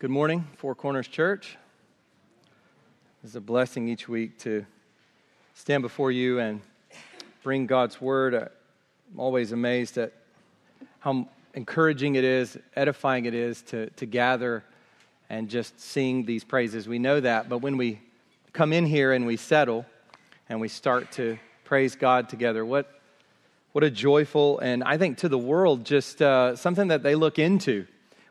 Good morning, Four Corners Church. It's a blessing each week to stand before you and bring God's word. I'm always amazed at how encouraging it is, edifying it is to, to gather and just sing these praises. We know that, but when we come in here and we settle and we start to praise God together, what, what a joyful and I think to the world just uh, something that they look into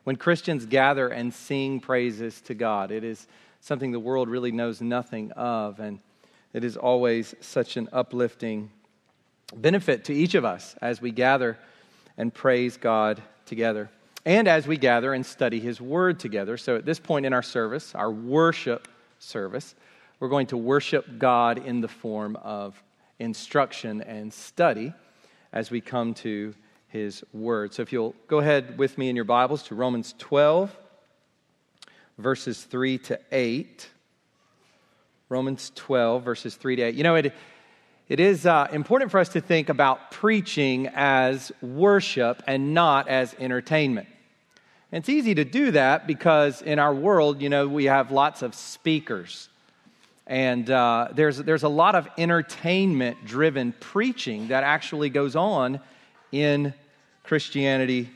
when Christians gather and sing praises to God. It is something the world really knows nothing of, and it is always such an uplifting benefit to each of us as we gather and praise God together. And as we gather and study His Word together. So, at this point in our service, our worship service, we're going to worship God in the form of instruction and study as we come to his word. So if you'll go ahead with me in your Bibles to Romans 12, verses 3 to 8. Romans 12, verses 3 to 8. You know, it, it is uh, important for us to think about preaching as worship and not as entertainment. And it's easy to do that because in our world, you know, we have lots of speakers. And uh, there's, there's a lot of entertainment driven preaching that actually goes on in Christianity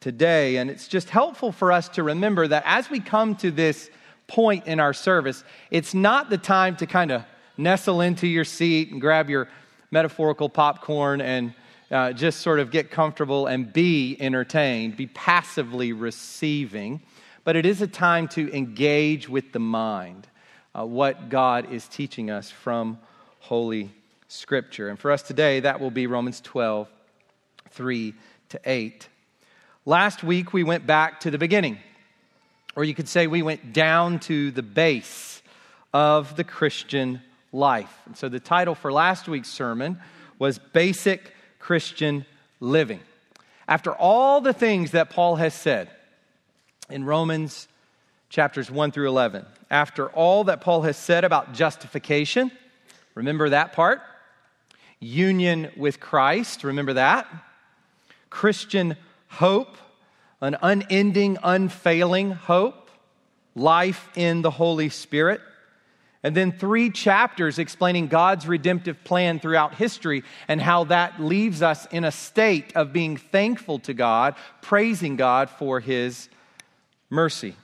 today. And it's just helpful for us to remember that as we come to this point in our service, it's not the time to kind of nestle into your seat and grab your metaphorical popcorn and uh, just sort of get comfortable and be entertained, be passively receiving. But it is a time to engage with the mind, uh, what God is teaching us from Holy Scripture. And for us today, that will be Romans 12, 3 to 8. Last week, we went back to the beginning, or you could say we went down to the base of the Christian life. And so the title for last week's sermon was Basic Christian Living. After all the things that Paul has said in Romans chapters 1 through 11, after all that Paul has said about justification, remember that part? Union with Christ, remember that? Christian hope, an unending, unfailing hope, life in the Holy Spirit. And then three chapters explaining God's redemptive plan throughout history and how that leaves us in a state of being thankful to God, praising God for His mercy.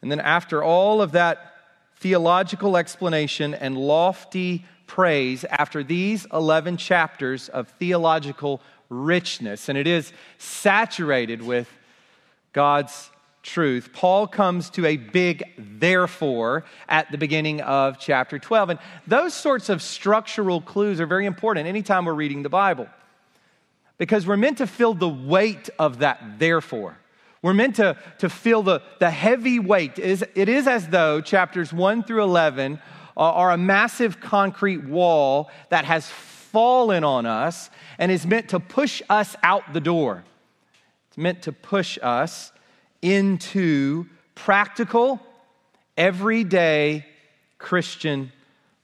And then, after all of that theological explanation and lofty praise, after these 11 chapters of theological richness, and it is saturated with God's truth. Paul comes to a big therefore at the beginning of chapter 12. And those sorts of structural clues are very important anytime we're reading the Bible because we're meant to feel the weight of that therefore. We're meant to, to feel the, the heavy weight. It is, it is as though chapters 1 through 11 are, are a massive concrete wall that has fallen on us and is meant to push us out the door. It's meant to push us into practical, everyday Christian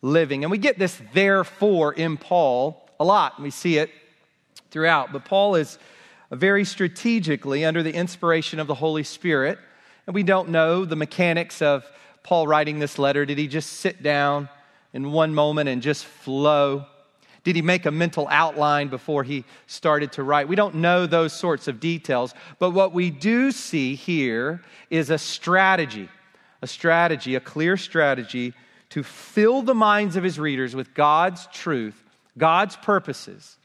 living. And we get this therefore in Paul a lot. We see it throughout. But Paul is very strategically under the inspiration of the Holy Spirit. And we don't know the mechanics of Paul writing this letter. Did he just sit down in one moment and just flow? Did he make a mental outline before he started to write? We don't know those sorts of details, but what we do see here is a strategy, a strategy, a clear strategy to fill the minds of his readers with God's truth, God's purposes,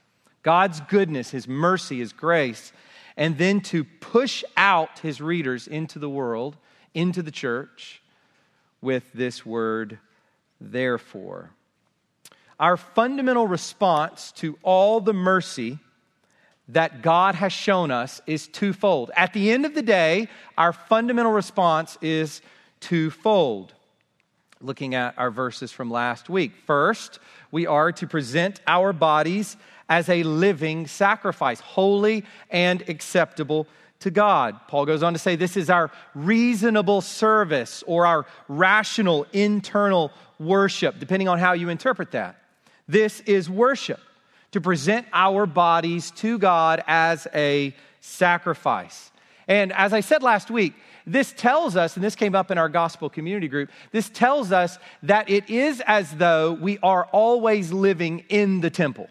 God's goodness, his mercy, his grace, and then to push out his readers into the world, into the church, with this word, therefore. Our fundamental response to all the mercy that God has shown us is twofold. At the end of the day, our fundamental response is twofold. Looking at our verses from last week. First, we are to present our bodies as a living sacrifice, holy and acceptable to God. Paul goes on to say this is our reasonable service or our rational internal worship, depending on how you interpret that. This is worship, to present our bodies to God as a sacrifice. And as I said last week, this tells us, and this came up in our gospel community group, this tells us that it is as though we are always living in the temple.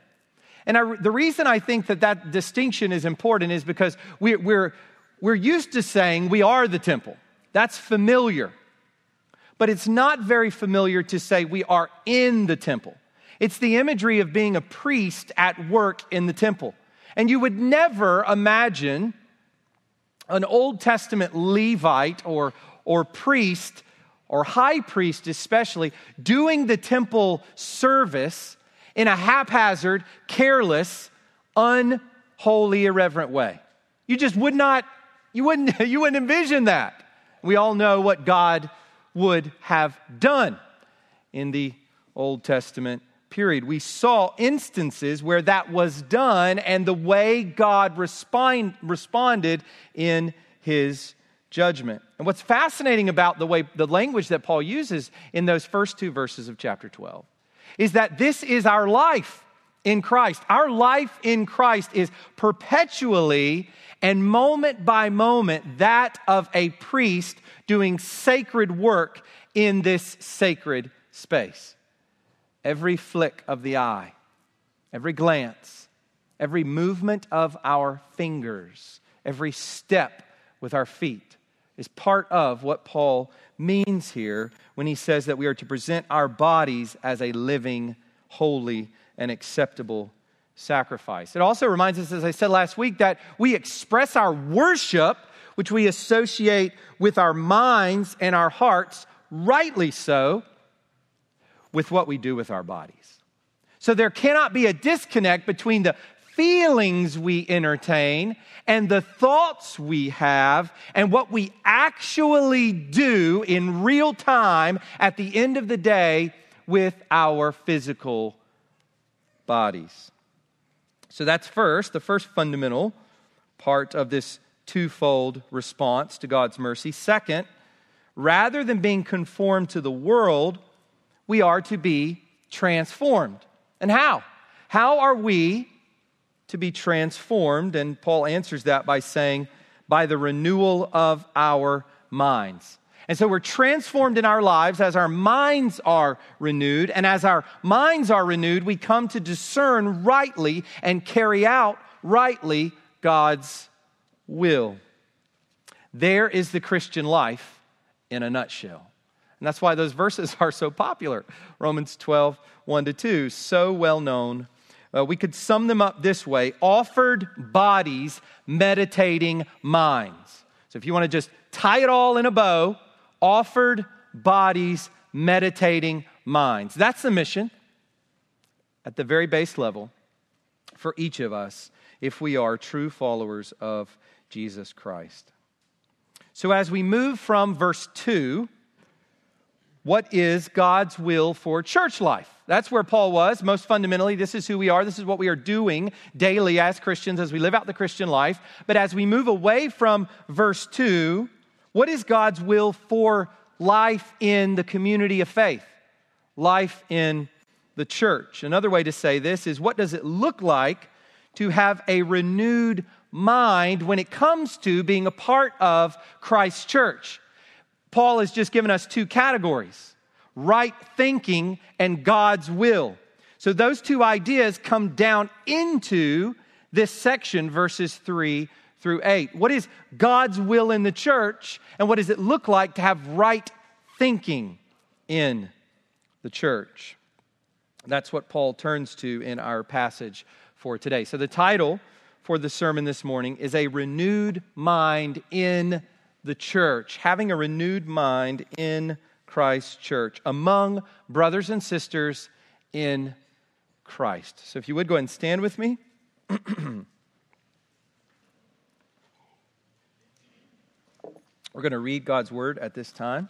And I, the reason I think that that distinction is important is because we, we're, we're used to saying we are the temple. That's familiar. But it's not very familiar to say we are in the temple. It's the imagery of being a priest at work in the temple. And you would never imagine an Old Testament Levite or, or priest or high priest, especially, doing the temple service in a haphazard, careless, unholy, irreverent way. You just would not, you wouldn't, you wouldn't envision that. We all know what God would have done in the Old Testament period. We saw instances where that was done and the way God respond, responded in his judgment. And what's fascinating about the way the language that Paul uses in those first two verses of chapter 12 is that this is our life in Christ. Our life in Christ is perpetually and moment by moment that of a priest doing sacred work in this sacred space every flick of the eye, every glance, every movement of our fingers, every step with our feet is part of what Paul means here when he says that we are to present our bodies as a living, holy, and acceptable sacrifice. It also reminds us, as I said last week, that we express our worship, which we associate with our minds and our hearts, rightly so, with what we do with our bodies. So there cannot be a disconnect between the feelings we entertain and the thoughts we have and what we actually do in real time at the end of the day with our physical bodies. So that's first, the first fundamental part of this twofold response to God's mercy. Second, rather than being conformed to the world, we are to be transformed. And how? How are we to be transformed? And Paul answers that by saying, by the renewal of our minds. And so we're transformed in our lives as our minds are renewed. And as our minds are renewed, we come to discern rightly and carry out rightly God's will. There is the Christian life in a nutshell. And that's why those verses are so popular. Romans 12, 1 to 2, so well known. Uh, we could sum them up this way offered bodies, meditating minds. So if you want to just tie it all in a bow, offered bodies, meditating minds. That's the mission at the very base level for each of us if we are true followers of Jesus Christ. So as we move from verse 2 what is God's will for church life? That's where Paul was. Most fundamentally, this is who we are. This is what we are doing daily as Christians as we live out the Christian life. But as we move away from verse 2, what is God's will for life in the community of faith? Life in the church. Another way to say this is what does it look like to have a renewed mind when it comes to being a part of Christ's church? Paul has just given us two categories right thinking and God's will. So those two ideas come down into this section, verses 3 through 8. What is God's will in the church, and what does it look like to have right thinking in the church? That's what Paul turns to in our passage for today. So the title for the sermon this morning is A Renewed Mind in the church, having a renewed mind in Christ's church, among brothers and sisters in Christ. So if you would go and stand with me. We're going to read God's word at this time.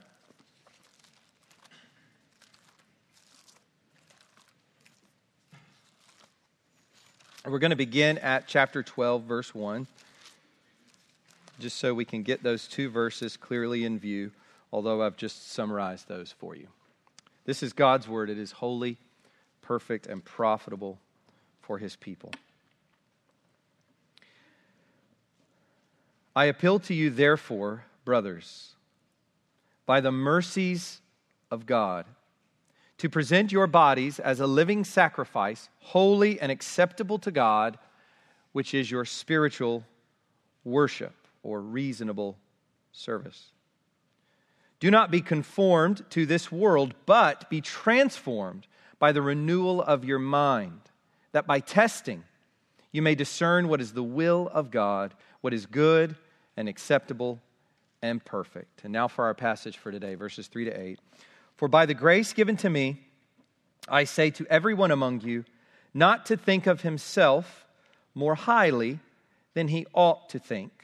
We're going to begin at chapter 12, verse 1 just so we can get those two verses clearly in view, although I've just summarized those for you. This is God's word. It is holy, perfect, and profitable for his people. I appeal to you, therefore, brothers, by the mercies of God, to present your bodies as a living sacrifice, holy and acceptable to God, which is your spiritual worship or reasonable service. Do not be conformed to this world, but be transformed by the renewal of your mind, that by testing you may discern what is the will of God, what is good and acceptable and perfect. And now for our passage for today, verses 3 to 8. For by the grace given to me, I say to everyone among you, not to think of himself more highly than he ought to think,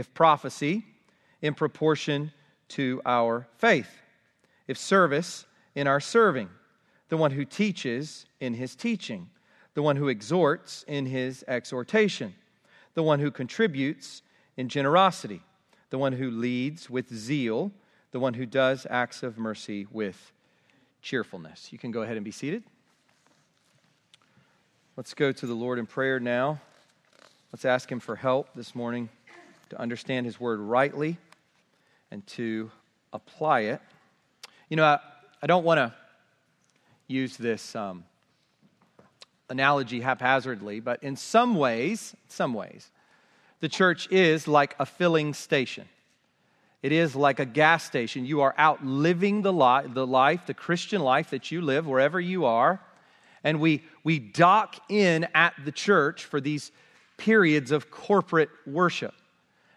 If prophecy, in proportion to our faith. If service, in our serving. The one who teaches, in his teaching. The one who exhorts, in his exhortation. The one who contributes, in generosity the one who leads with zeal, the one who does acts of mercy with cheerfulness. You can go ahead and be seated. Let's go to the Lord in prayer now. Let's ask Him for help this morning to understand His word rightly and to apply it. You know, I, I don't want to use this um, analogy haphazardly, but in some ways, some ways, the church is like a filling station. It is like a gas station. You are out living the, li- the life, the Christian life that you live wherever you are. And we, we dock in at the church for these periods of corporate worship.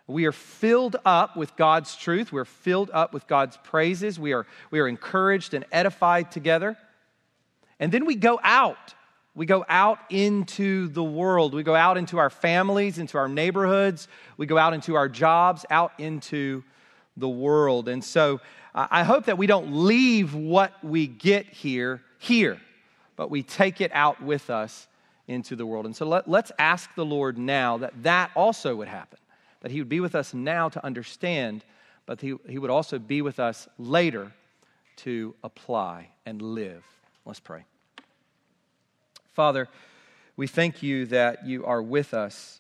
We are filled up with God's truth. We're filled up with God's praises. We are, we are encouraged and edified together. And then we go out we go out into the world. We go out into our families, into our neighborhoods. We go out into our jobs, out into the world. And so uh, I hope that we don't leave what we get here here, but we take it out with us into the world. And so let, us ask the Lord now that that also would happen, that He would be with us now to understand, but He, he would also be with us later to apply and live. Let's pray. Father, we thank you that you are with us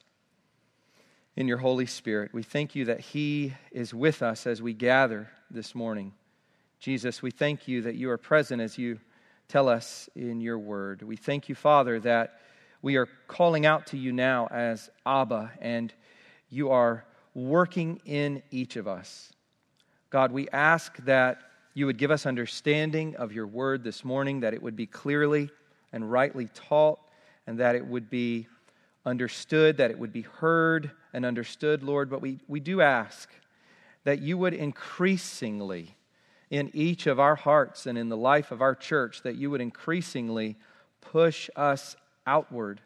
in your Holy Spirit. We thank you that He is with us as we gather this morning. Jesus, we thank you that you are present as you tell us in your word. We thank you, Father, that we are calling out to you now as Abba, and you are working in each of us. God, we ask that you would give us understanding of your word this morning, that it would be clearly and rightly taught, and that it would be understood, that it would be heard and understood, Lord. But we, we do ask that you would increasingly, in each of our hearts and in the life of our church, that you would increasingly push us outward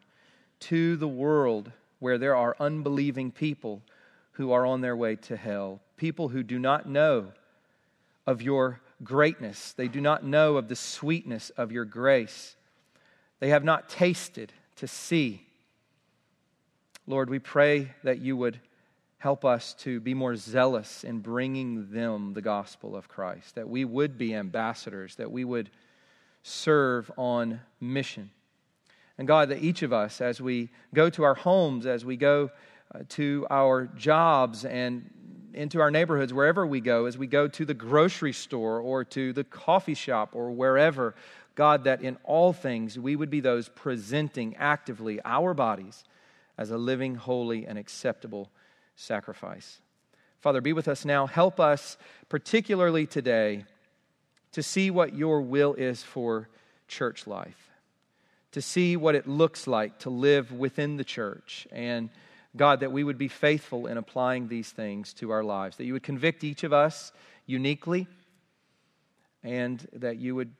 to the world where there are unbelieving people who are on their way to hell, people who do not know of your greatness, they do not know of the sweetness of your grace. They have not tasted to see. Lord, we pray that you would help us to be more zealous in bringing them the gospel of Christ, that we would be ambassadors, that we would serve on mission. And God, that each of us, as we go to our homes, as we go uh, to our jobs and into our neighborhoods, wherever we go, as we go to the grocery store or to the coffee shop or wherever, God, that in all things we would be those presenting actively our bodies as a living, holy, and acceptable sacrifice. Father, be with us now. Help us, particularly today, to see what your will is for church life, to see what it looks like to live within the church. And God, that we would be faithful in applying these things to our lives, that you would convict each of us uniquely, and that you would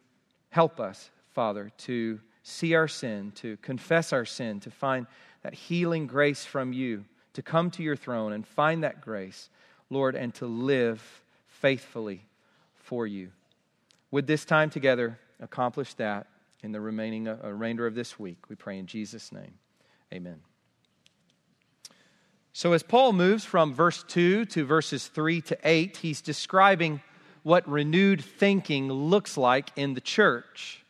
Help us, Father, to see our sin, to confess our sin, to find that healing grace from you, to come to your throne and find that grace. Lord, and to live faithfully for you. Would this time together accomplish that in the remaining uh, remainder of this week? We pray in Jesus' name. Amen. So, as Paul moves from verse 2 to verses 3 to 8, he's describing what renewed thinking looks like in the church.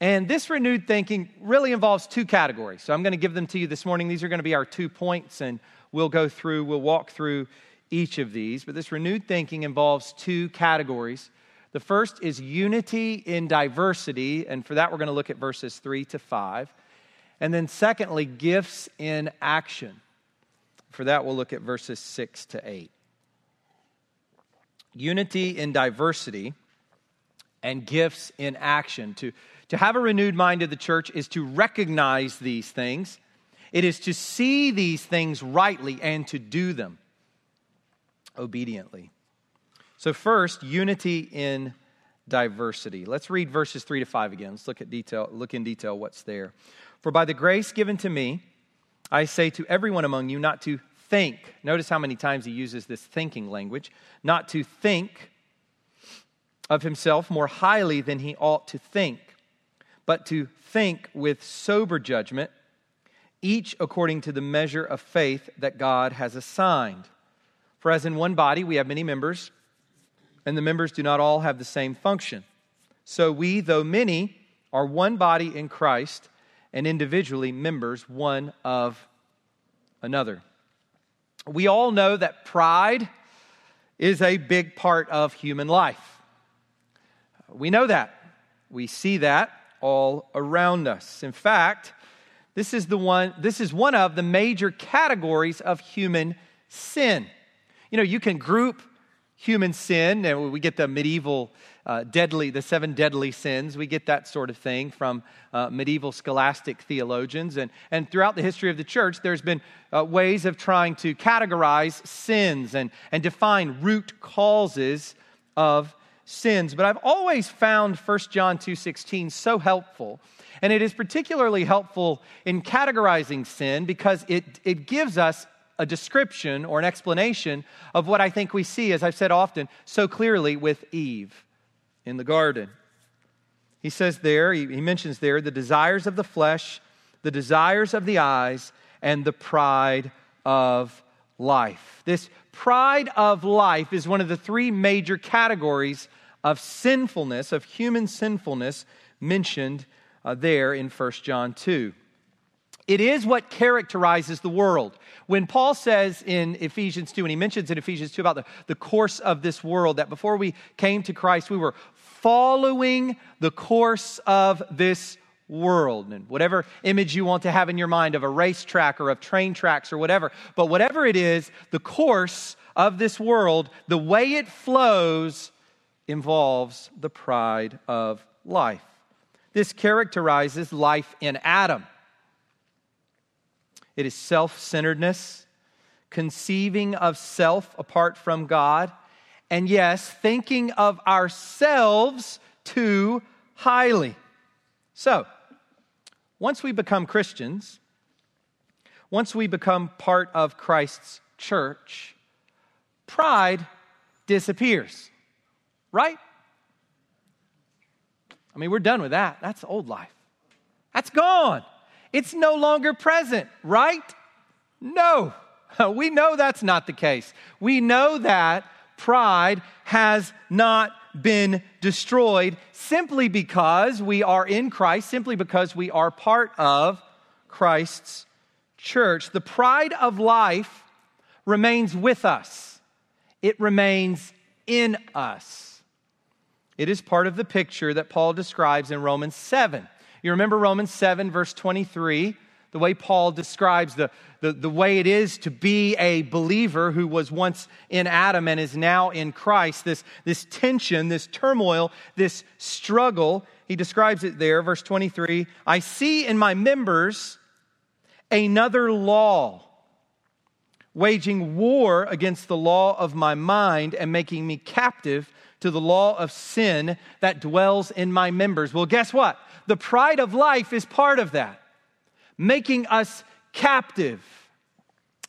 And this renewed thinking really involves two categories. So, I'm going to give them to you this morning. These are going to be our two points, and we'll go through, we'll walk through each of these. But this renewed thinking involves two categories. The first is unity in diversity, and for that, we're going to look at verses 3 to 5. And then, secondly, gifts in action. For that, we'll look at verses 6 to 8. Unity in diversity and gifts in action. To, to have a renewed mind of the church is to recognize these things, it is to see these things rightly and to do them obediently. So, first, unity in diversity. Let's read verses 3 to 5 again. Let's look at detail, look in detail what's there. For by the grace given to me, I say to everyone among you not to think. Notice how many times he uses this thinking language. Not to think of himself more highly than he ought to think, but to think with sober judgment, each according to the measure of faith that God has assigned. For as in one body we have many members, and the members do not all have the same function. So we, though many, are one body in Christ and individually members one of another. We all know that pride is a big part of human life. We know that. We see that all around us. In fact, this is the one this is one of the major categories of human sin. You know, you can group human sin, and we get the medieval uh, deadly, the seven deadly sins. We get that sort of thing from uh, medieval scholastic theologians. And, and throughout the history of the church, there's been uh, ways of trying to categorize sins and, and define root causes of sins. But I've always found 1 John 2.16 so helpful. And it is particularly helpful in categorizing sin because it, it gives us a description or an explanation of what I think we see, as I've said often, so clearly with Eve in the garden. He says there, he, mentions there, the desires of the flesh, the desires of the eyes, and the pride of life. This pride of life is one of the three major categories of sinfulness, of human sinfulness, mentioned uh, there in 1 John 2. It is what characterizes the world. When Paul says in Ephesians 2, and he mentions in Ephesians 2 about the, the course of this world, that before we came to Christ, we were following the course of this world. And whatever image you want to have in your mind of a racetrack or of train tracks or whatever, but whatever it is, the course of this world, the way it flows, involves the pride of life. This characterizes life in Adam. It is self centeredness, conceiving of self apart from God, and yes, thinking of ourselves too highly. So, once we become Christians, once we become part of Christ's church, pride disappears, right? I mean, we're done with that. That's old life. That's gone. It's no longer present, right? No. We know that's not the case. We know that pride has not been destroyed simply because we are in Christ, simply because we are part of Christ's church. The pride of life remains with us, it remains in us. It is part of the picture that Paul describes in Romans 7. You remember Romans 7, verse 23, the way Paul describes the, the, the way it is to be a believer who was once in Adam and is now in Christ, this, this tension, this turmoil, this struggle. He describes it there, verse 23 I see in my members another law waging war against the law of my mind and making me captive to the law of sin that dwells in my members. Well, guess what? The pride of life is part of that, making us captive.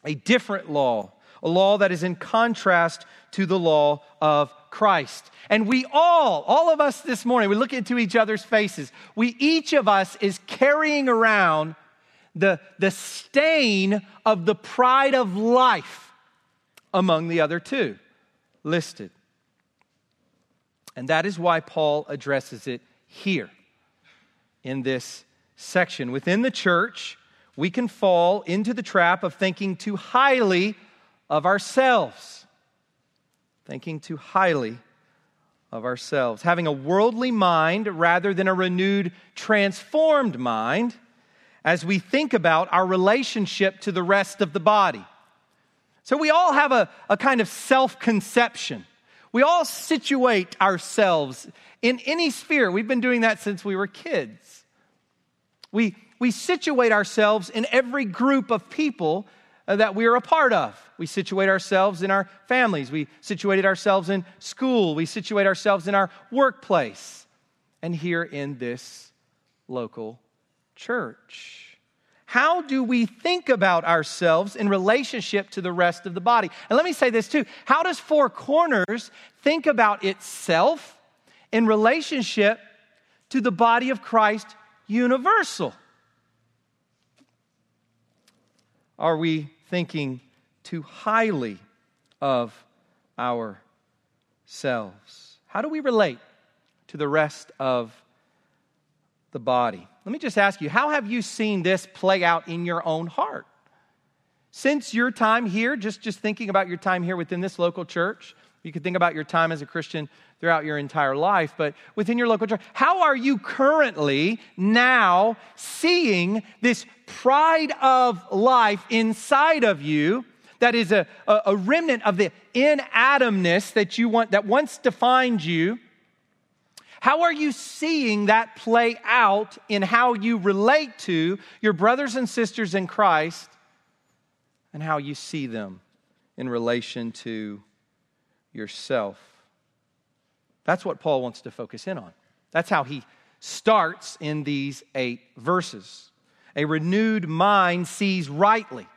A different law a law that is in contrast to the law of Christ. And we all, all of us this morning, we look into each other's faces. We, each of us, is carrying around the, the stain of the pride of life among the other two listed. And that is why Paul addresses it here in this section. Within the church, we can fall into the trap of thinking too highly of ourselves. Thinking too highly of ourselves. Having a worldly mind rather than a renewed, transformed mind as we think about our relationship to the rest of the body. So we all have a, a kind of self conception. We all situate ourselves in any sphere. We've been doing that since we were kids. We, we situate ourselves in every group of people uh, that we are a part of. We situate ourselves in our families. We situated ourselves in school. We situate ourselves in our workplace and here in this local church. How do we think about ourselves in relationship to the rest of the body? And let me say this too. How does Four Corners think about itself in relationship to the body of Christ universal? Are we thinking too highly of ourselves? How do we relate to the rest of the body? Let me just ask you, how have you seen this play out in your own heart? Since your time here, just, just thinking about your time here within this local church, you could think about your time as a Christian throughout your entire life, but within your local church, how are you currently now seeing this pride of life inside of you that is a, a, remnant of the in Adamness that you want that once defined you? How are you seeing that play out in how you relate to your brothers and sisters in Christ and how you see them in relation to yourself? That's what Paul wants to focus in on. That's how he starts in these eight verses. A renewed mind sees rightly,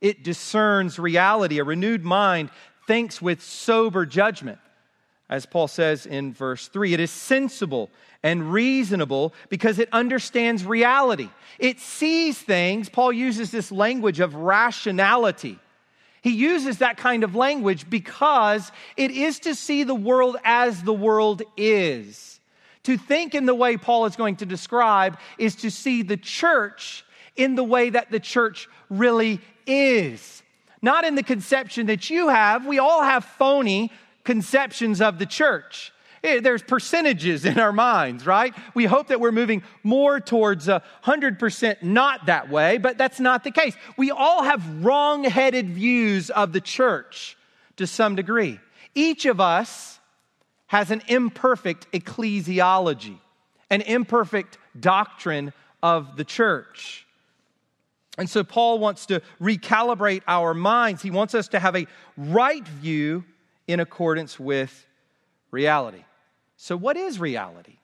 it discerns reality. A renewed mind thinks with sober judgment as Paul says in verse 3. It is sensible and reasonable because it understands reality. It sees things. Paul uses this language of rationality. He uses that kind of language because it is to see the world as the world is. To think in the way Paul is going to describe is to see the church in the way that the church really is. Not in the conception that you have. We all have phony conceptions of the church. Eh, there's percentages in our minds, right? We hope that we're moving more towards a 100% not that way, but that's not the case. We all have wrong headed views of the church to some degree. Each of us has an imperfect ecclesiology, an imperfect doctrine of the church. And so Paul wants to recalibrate our minds. He wants us to have a right view in accordance with reality. So, what is reality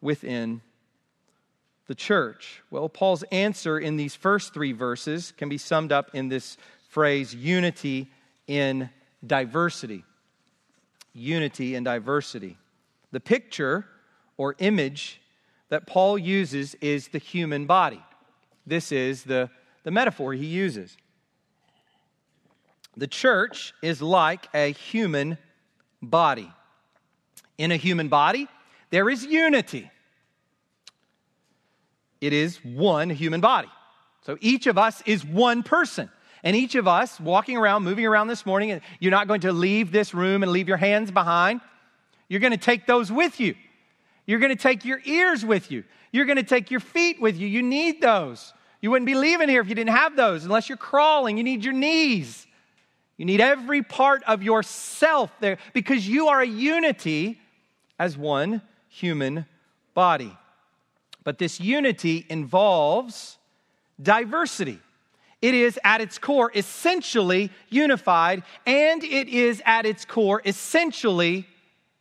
within the church? Well, Paul's answer in these first three verses can be summed up in this phrase unity in diversity. Unity in diversity. The picture or image that Paul uses is the human body. This is the, the metaphor he uses. The church is like a human body. In a human body, there is unity. It is one human body. So each of us is one person. And each of us walking around, moving around this morning, you're not going to leave this room and leave your hands behind. You're going to take those with you. You're going to take your ears with you. You're going to take your feet with you. You need those. You wouldn't be leaving here if you didn't have those, unless you're crawling. You need your knees. You need every part of yourself there because you are a unity as one human body. But this unity involves diversity. It is at its core essentially unified, and it is at its core essentially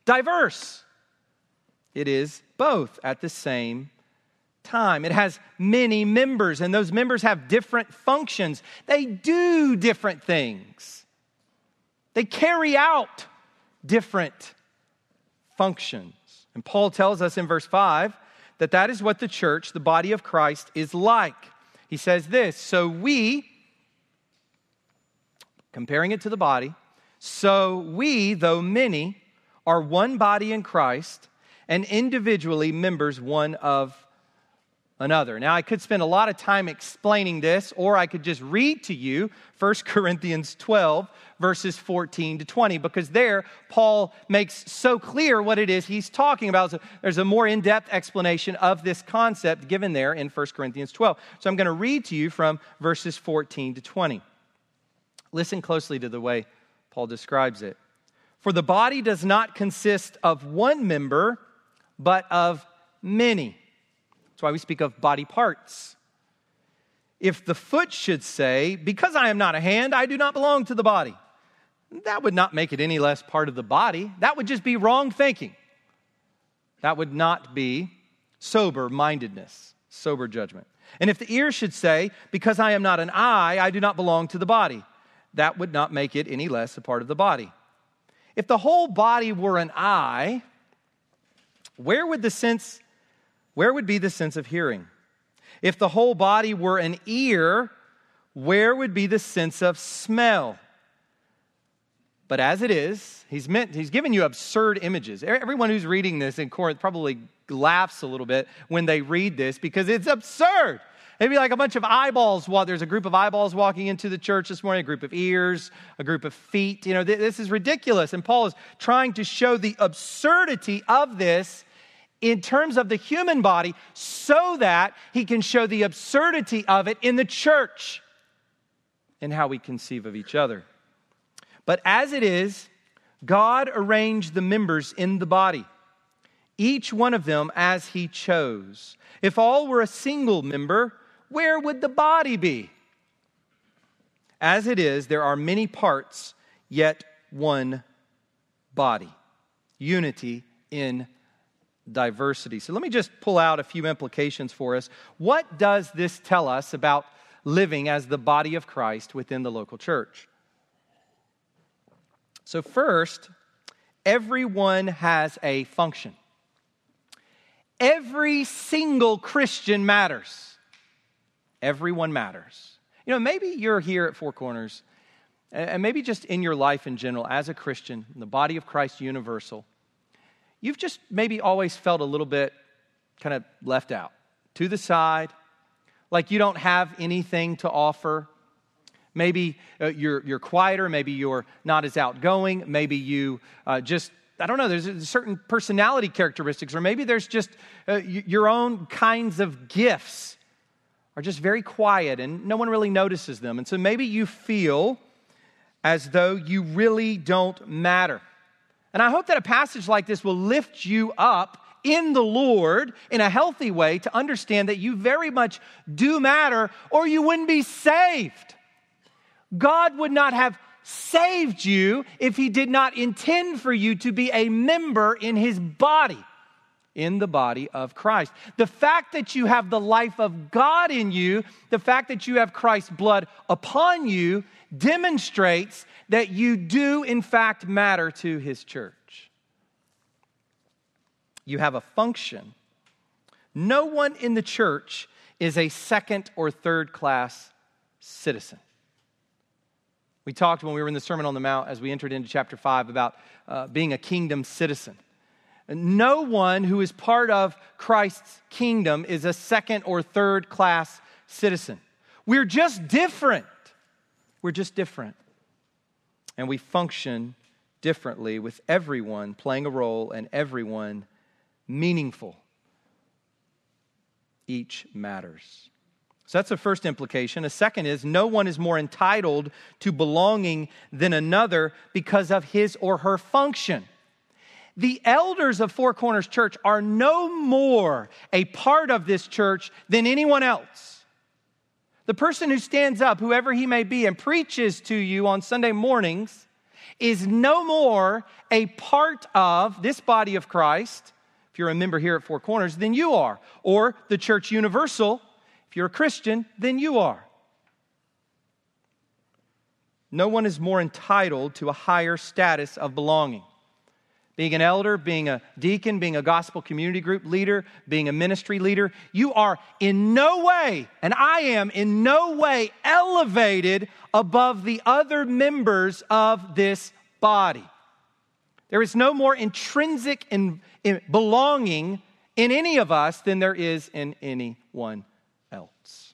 diverse. It is both at the same time. It has many members, and those members have different functions. They do different things, they carry out different functions. And Paul tells us in verse 5 that that is what the church, the body of Christ, is like. He says this So we, comparing it to the body, so we, though many, are one body in Christ and individually members one of another. Now, I could spend a lot of time explaining this, or I could just read to you 1 Corinthians 12, verses 14 to 20, because there Paul makes so clear what it is he's talking about. So there's a more in depth explanation of this concept given there in 1 Corinthians 12. So I'm going to read to you from verses 14 to 20. Listen closely to the way Paul describes it. For the body does not consist of one member, but of many. That's why we speak of body parts. If the foot should say, Because I am not a hand, I do not belong to the body, that would not make it any less part of the body. That would just be wrong thinking. That would not be sober mindedness, sober judgment. And if the ear should say, Because I am not an eye, I do not belong to the body, that would not make it any less a part of the body. If the whole body were an eye, where would the sense where would be the sense of hearing? If the whole body were an ear, where would be the sense of smell? But as it is, he's meant he's given you absurd images. Everyone who's reading this in Corinth probably laughs a little bit when they read this because it's absurd. It'd be like a bunch of eyeballs. While there's a group of eyeballs walking into the church this morning, a group of ears, a group of feet. You know, this is ridiculous. And Paul is trying to show the absurdity of this in terms of the human body so that he can show the absurdity of it in the church and how we conceive of each other. But as it is, God arranged the members in the body, each one of them as he chose. If all were a single member, where would the body be? As it is, there are many parts, yet one body. Unity in diversity. So let me just pull out a few implications for us. What does this tell us about living as the body of Christ within the local church? So, first, everyone has a function. Every single Christian matters. Everyone matters. You know, maybe you're here at Four Corners, and maybe just in your life in general, as a Christian, in the body of Christ universal, you've just maybe always felt a little bit kind of left out, to the side, like you don't have anything to offer. Maybe uh, you're, you're quieter, maybe you're not as outgoing, maybe you uh, just, I don't know, there's certain personality characteristics, or maybe there's just uh, your own kinds of gifts are just very quiet and no one really notices them. And so maybe you feel as though you really don't matter. And I hope that a passage like this will lift you up in the Lord in a healthy way to understand that you very much do matter, or you wouldn't be saved. God would not have saved you if He did not intend for you to be a member in His body, in the body of Christ. The fact that you have the life of God in you, the fact that you have Christ's blood upon you, demonstrates that you do, in fact, matter to his church. You have a function. No one in the church is a second or third class citizen. We talked when we were in the Sermon on the Mount as we entered into chapter 5 about uh, being a kingdom citizen. No one who is part of Christ's kingdom is a second or third class citizen. We're just different. We're just different. And we function differently with everyone playing a role and everyone meaningful. Each matters. So that's the first implication. A second is no one is more entitled to belonging than another because of his or her function. The elders of Four Corners Church are no more a part of this church than anyone else. The person who stands up, whoever he may be, and preaches to you on Sunday mornings is no more a part of this body of Christ if you're a member here at Four Corners, than you are. Or the Church Universal, if you're a Christian, then you are. No one is more entitled to a higher status of belonging. Being an elder, being a deacon, being a gospel community group leader, being a ministry leader, you are in no way, and I am in no way elevated above the other members of this body. There is no more intrinsic in, in belonging in any of us than there is in anyone else.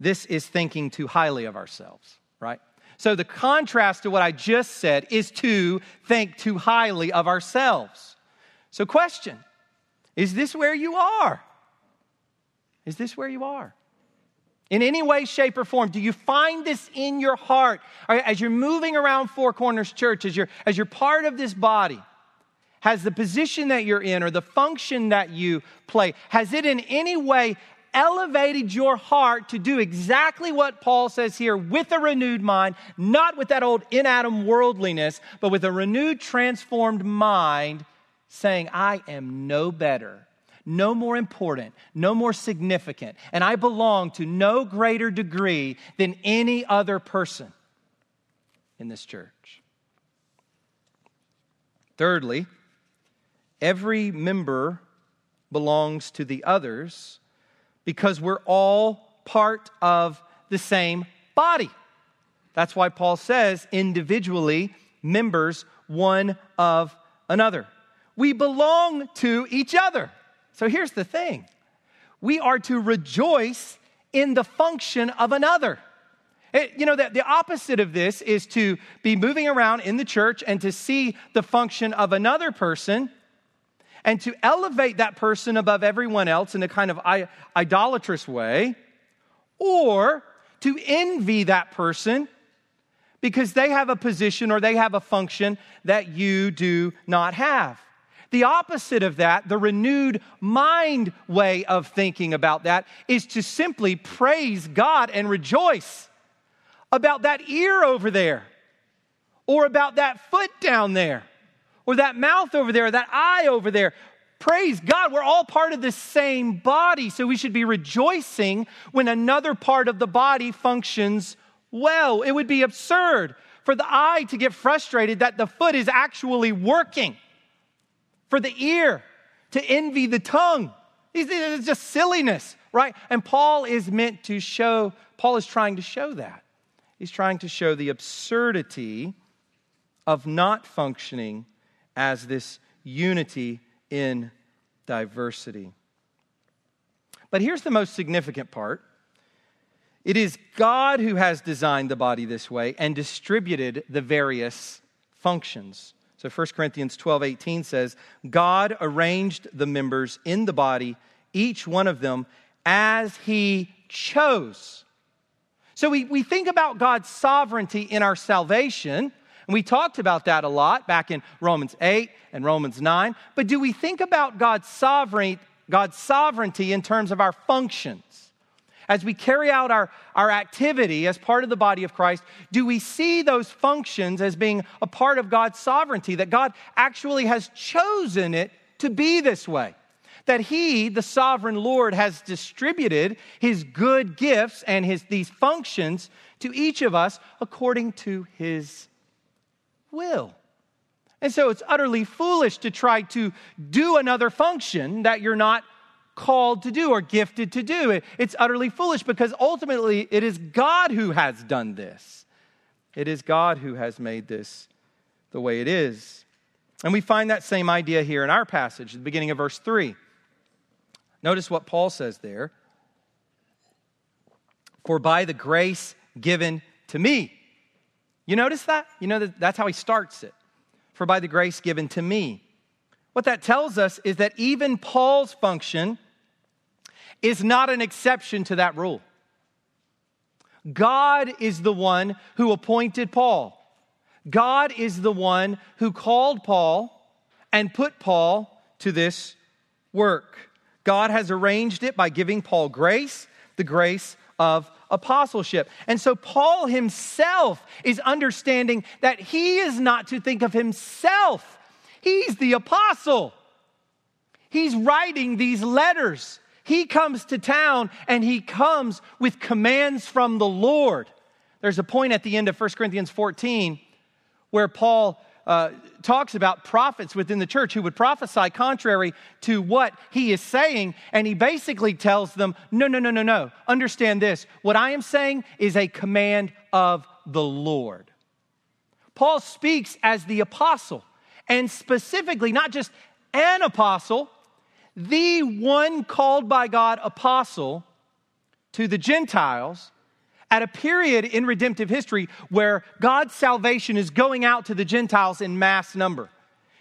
This is thinking too highly of ourselves, right? So, the contrast to what I just said is to think too highly of ourselves. So, question Is this where you are? Is this where you are? In any way, shape, or form, do you find this in your heart as you're moving around Four Corners Church, as you're, as you're part of this body? Has the position that you're in or the function that you play, has it in any way elevated your heart to do exactly what Paul says here with a renewed mind, not with that old in Adam worldliness, but with a renewed, transformed mind, saying, I am no better, no more important, no more significant, and I belong to no greater degree than any other person in this church. Thirdly, every member belongs to the others because we're all part of the same body. That's why Paul says individually, members one of another. We belong to each other. So here's the thing we are to rejoice in the function of another. It, you know, the, the opposite of this is to be moving around in the church and to see the function of another person and to elevate that person above everyone else in a kind of idolatrous way, or to envy that person because they have a position or they have a function that you do not have. The opposite of that, the renewed mind way of thinking about that, is to simply praise God and rejoice about that ear over there or about that foot down there or that mouth over there, or that eye over there. Praise God, we're all part of the same body, so we should be rejoicing when another part of the body functions well. It would be absurd for the eye to get frustrated that the foot is actually working, for the ear to envy the tongue. It's just silliness, right? And Paul is meant to show, Paul is trying to show that. He's trying to show the absurdity of not functioning as this unity in diversity. But here's the most significant part it is God who has designed the body this way and distributed the various functions. So 1 Corinthians 12 18 says, God arranged the members in the body, each one of them, as he chose. So we, we think about God's sovereignty in our salvation, and we talked about that a lot back in Romans 8 and Romans 9. But do we think about God's sovereignty, God's sovereignty in terms of our functions? As we carry out our, our activity as part of the body of Christ, do we see those functions as being a part of God's sovereignty? That God actually has chosen it to be this way? that he, the sovereign Lord, has distributed his good gifts and his, these functions to each of us according to his will. And so it's utterly foolish to try to do another function that you're not called to do or gifted to do. It's utterly foolish because ultimately it is God who has done this. It is God who has made this the way it is. And we find that same idea here in our passage, the beginning of verse 3. Notice what Paul says there. For by the grace given to me, you notice that? You know that that's how he starts it. For by the grace given to me. What that tells us is that even Paul's function is not an exception to that rule. God is the one who appointed Paul. God is the one who called Paul and put Paul to this work. God has arranged it by giving Paul grace, the grace of apostleship. And so Paul himself is understanding that he is not to think of himself, he's the apostle. He's writing these letters. He comes to town and he comes with commands from the Lord. There's a point at the end of 1 Corinthians 14 where Paul uh, talks about prophets within the church who would prophesy contrary to what he is saying. And he basically tells them, no, no, no, no, no. Understand this. What I am saying is a command of the Lord. Paul speaks as the apostle, and specifically, not just an apostle, the one called by God apostle to the Gentiles at a period in redemptive history where God's salvation is going out to the Gentiles in mass number.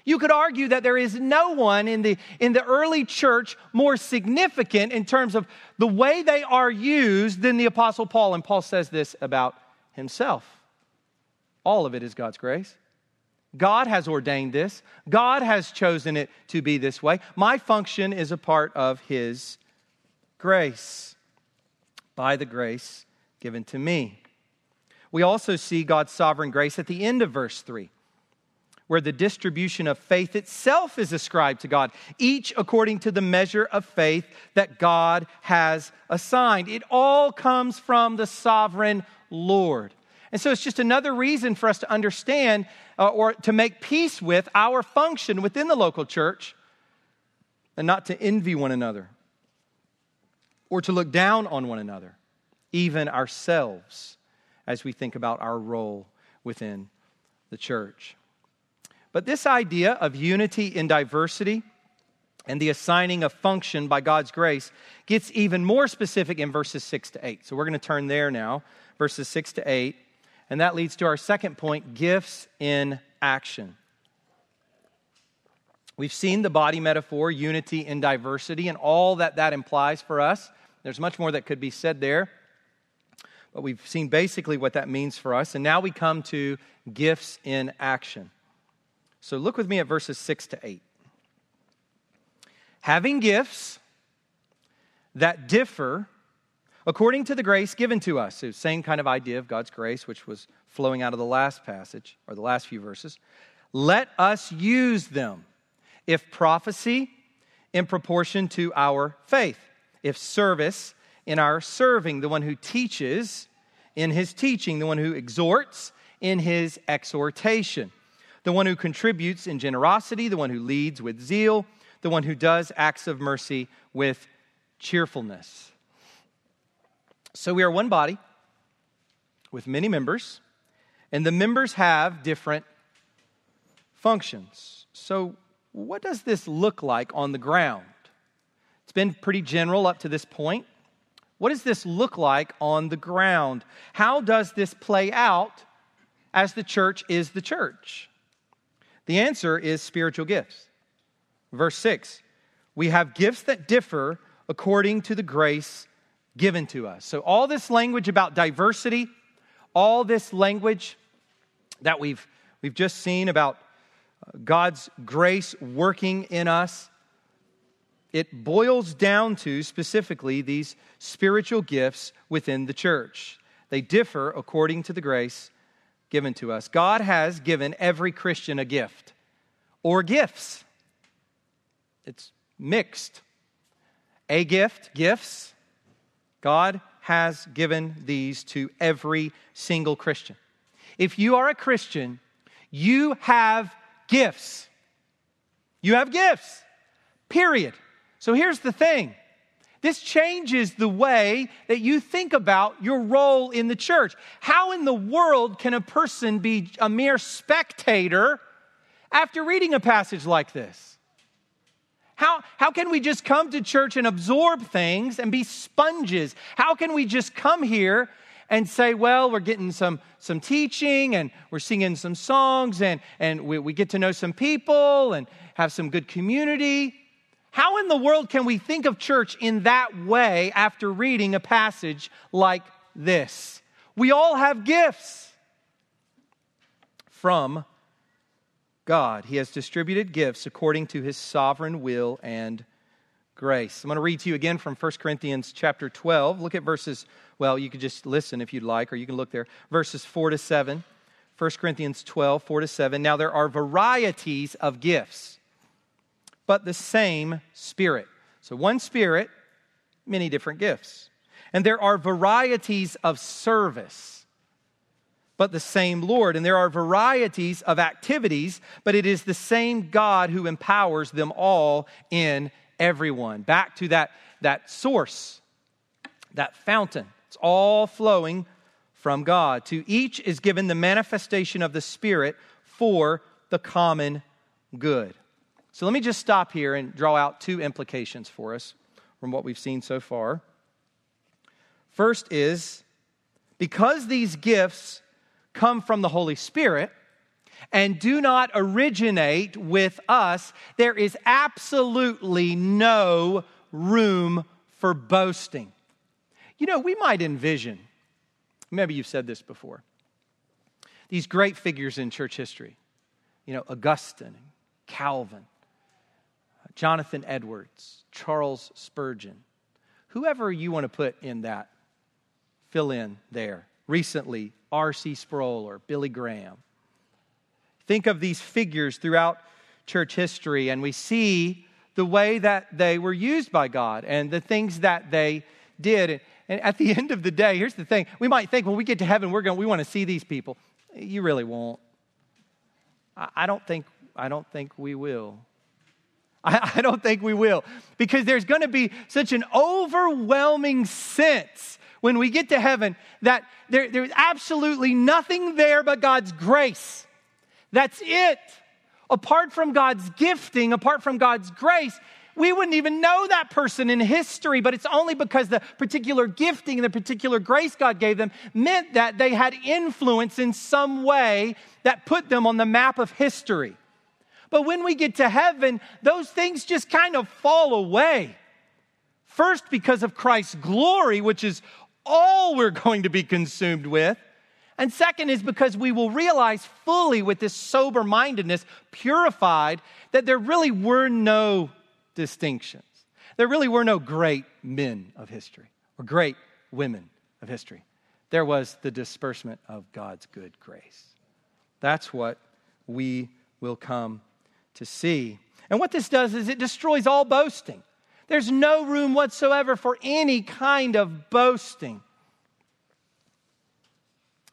You could argue that there is no one in the, in the early church more significant in terms of the way they are used than the Apostle Paul. And Paul says this about himself all of it is God's grace. God has ordained this, God has chosen it to be this way. My function is a part of His grace, by the grace given to me. We also see God's sovereign grace at the end of verse 3, where the distribution of faith itself is ascribed to God, each according to the measure of faith that God has assigned. It all comes from the sovereign Lord. And so it's just another reason for us to understand uh, or to make peace with our function within the local church and not to envy one another or to look down on one another even ourselves, as we think about our role within the church. But this idea of unity in diversity and the assigning of function by God's grace gets even more specific in verses 6 to 8. So we're going to turn there now, verses 6 to 8. And that leads to our second point gifts in action. We've seen the body metaphor, unity in diversity, and all that that implies for us. There's much more that could be said there. But we've seen basically what that means for us. And now we come to gifts in action. So look with me at verses 6 to 8. Having gifts that differ according to the grace given to us. So, same kind of idea of God's grace, which was flowing out of the last passage or the last few verses. Let us use them. If prophecy, in proportion to our faith. If service, in our serving, the one who teaches in his teaching, the one who exhorts in his exhortation, the one who contributes in generosity, the one who leads with zeal, the one who does acts of mercy with cheerfulness. So we are one body with many members, and the members have different functions. So, what does this look like on the ground? It's been pretty general up to this point. What does this look like on the ground? How does this play out as the church is the church? The answer is spiritual gifts. Verse 6 We have gifts that differ according to the grace given to us. So, all this language about diversity, all this language that we've, we've just seen about God's grace working in us, it boils down to specifically these spiritual gifts within the church. They differ according to the grace given to us. God has given every Christian a gift or gifts. It's mixed. A gift, gifts. God has given these to every single Christian. If you are a Christian, you have gifts. You have gifts, period. So here's the thing this changes the way that you think about your role in the church. How in the world can a person be a mere spectator after reading a passage like this? How, how can we just come to church and absorb things and be sponges? How can we just come here and say, well, we're getting some, some teaching and we're singing some songs and, and we, we get to know some people and have some good community? How in the world can we think of church in that way after reading a passage like this? We all have gifts from God. He has distributed gifts according to his sovereign will and grace. I'm going to read to you again from 1 Corinthians chapter 12. Look at verses, well, you could just listen if you'd like, or you can look there. Verses 4 to 7. 1 Corinthians 12, 4 to 7. Now there are varieties of gifts but the same Spirit. So, one Spirit, many different gifts. And there are varieties of service, but the same Lord. And there are varieties of activities, but it is the same God who empowers them all in everyone. Back to that, that source, that fountain. It's all flowing from God. To each is given the manifestation of the Spirit for the common good. So let me just stop here and draw out two implications for us from what we've seen so far. First is because these gifts come from the Holy Spirit and do not originate with us, there is absolutely no room for boasting. You know, we might envision, maybe you've said this before, these great figures in church history, you know, Augustine, Calvin, Jonathan Edwards, Charles Spurgeon, whoever you want to put in that, fill in there. Recently, R.C. Sproul or Billy Graham. Think of these figures throughout church history, and we see the way that they were used by God and the things that they did. And at the end of the day, here's the thing we might think, when we get to heaven, we're going, we want to see these people. You really won't. I don't think, I don't think we will. I, I don't think we will. Because there's going to be such an overwhelming sense when we get to heaven that there, there's absolutely nothing there but God's grace. That's it. Apart from God's gifting, apart from God's grace, we wouldn't even know that person in history, but it's only because the particular gifting and the particular grace God gave them meant that they had influence in some way that put them on the map of history. But when we get to heaven, those things just kind of fall away. First, because of Christ's glory, which is all we're going to be consumed with. And second is because we will realize fully with this sober mindedness, purified, that there really were no distinctions. There really were no great men of history or great women of history. There was the disbursement of God's good grace. That's what we will come to see. And what this does is it destroys all boasting. There's no room whatsoever for any kind of boasting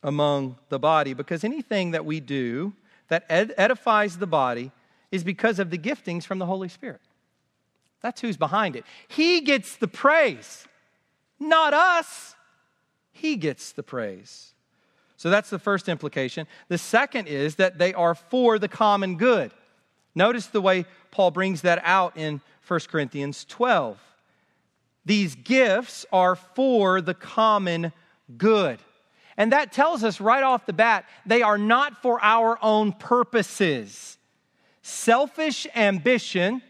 among the body because anything that we do that ed- edifies the body is because of the giftings from the Holy Spirit. That's who's behind it. He gets the praise, not us. He gets the praise. So that's the first implication. The second is that they are for the common good. Notice the way Paul brings that out in 1 Corinthians 12. These gifts are for the common good. And that tells us right off the bat they are not for our own purposes. Selfish ambition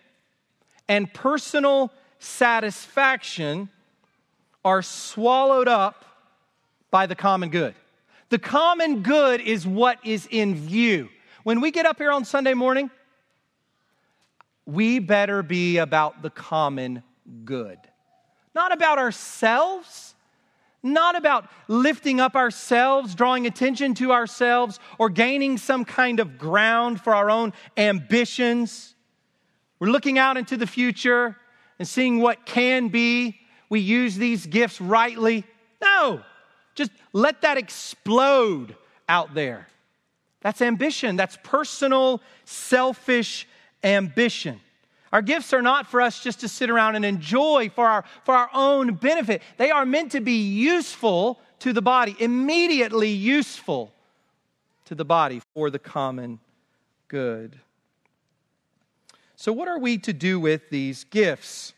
and personal satisfaction are swallowed up by the common good. The common good is what is in view. When we get up here on Sunday morning, we better be about the common good, not about ourselves, not about lifting up ourselves, drawing attention to ourselves, or gaining some kind of ground for our own ambitions. We're looking out into the future and seeing what can be. We use these gifts rightly. No, just let that explode out there. That's ambition. That's personal, selfish ambition. Our gifts are not for us just to sit around and enjoy for our, for our own benefit. They are meant to be useful to the body, immediately useful to the body for the common good. So, what are we to do with these gifts?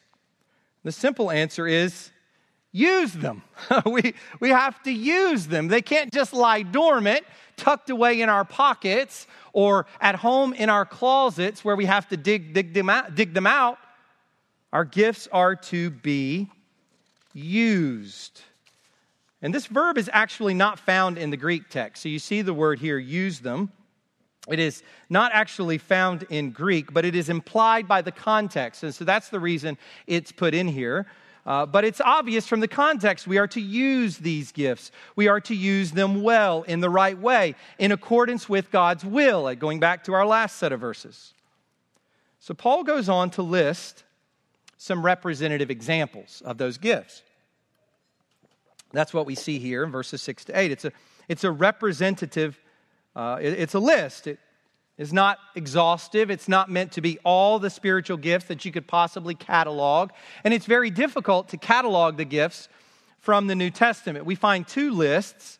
The simple answer is use them. we, we have to use them. They can't just lie dormant, tucked away in our pockets, or at home in our closets where we have to dig, dig, them, out, dig them out. Our gifts are to be used. And this verb is actually not found in the Greek text. So you see the word here, use them. It is not actually found in Greek, but it is implied by the context. And so that's the reason it's put in here. Uh, but it's obvious from the context we are to use these gifts. We are to use them well, in the right way, in accordance with God's will, going back to our last set of verses. So Paul goes on to list some representative examples of those gifts. That's what we see here in verses 6 to 8. It's a, it's a representative, uh, it, it's a list. It is not exhaustive. It's not meant to be all the spiritual gifts that you could possibly catalog. And it's very difficult to catalog the gifts from the New Testament. We find two lists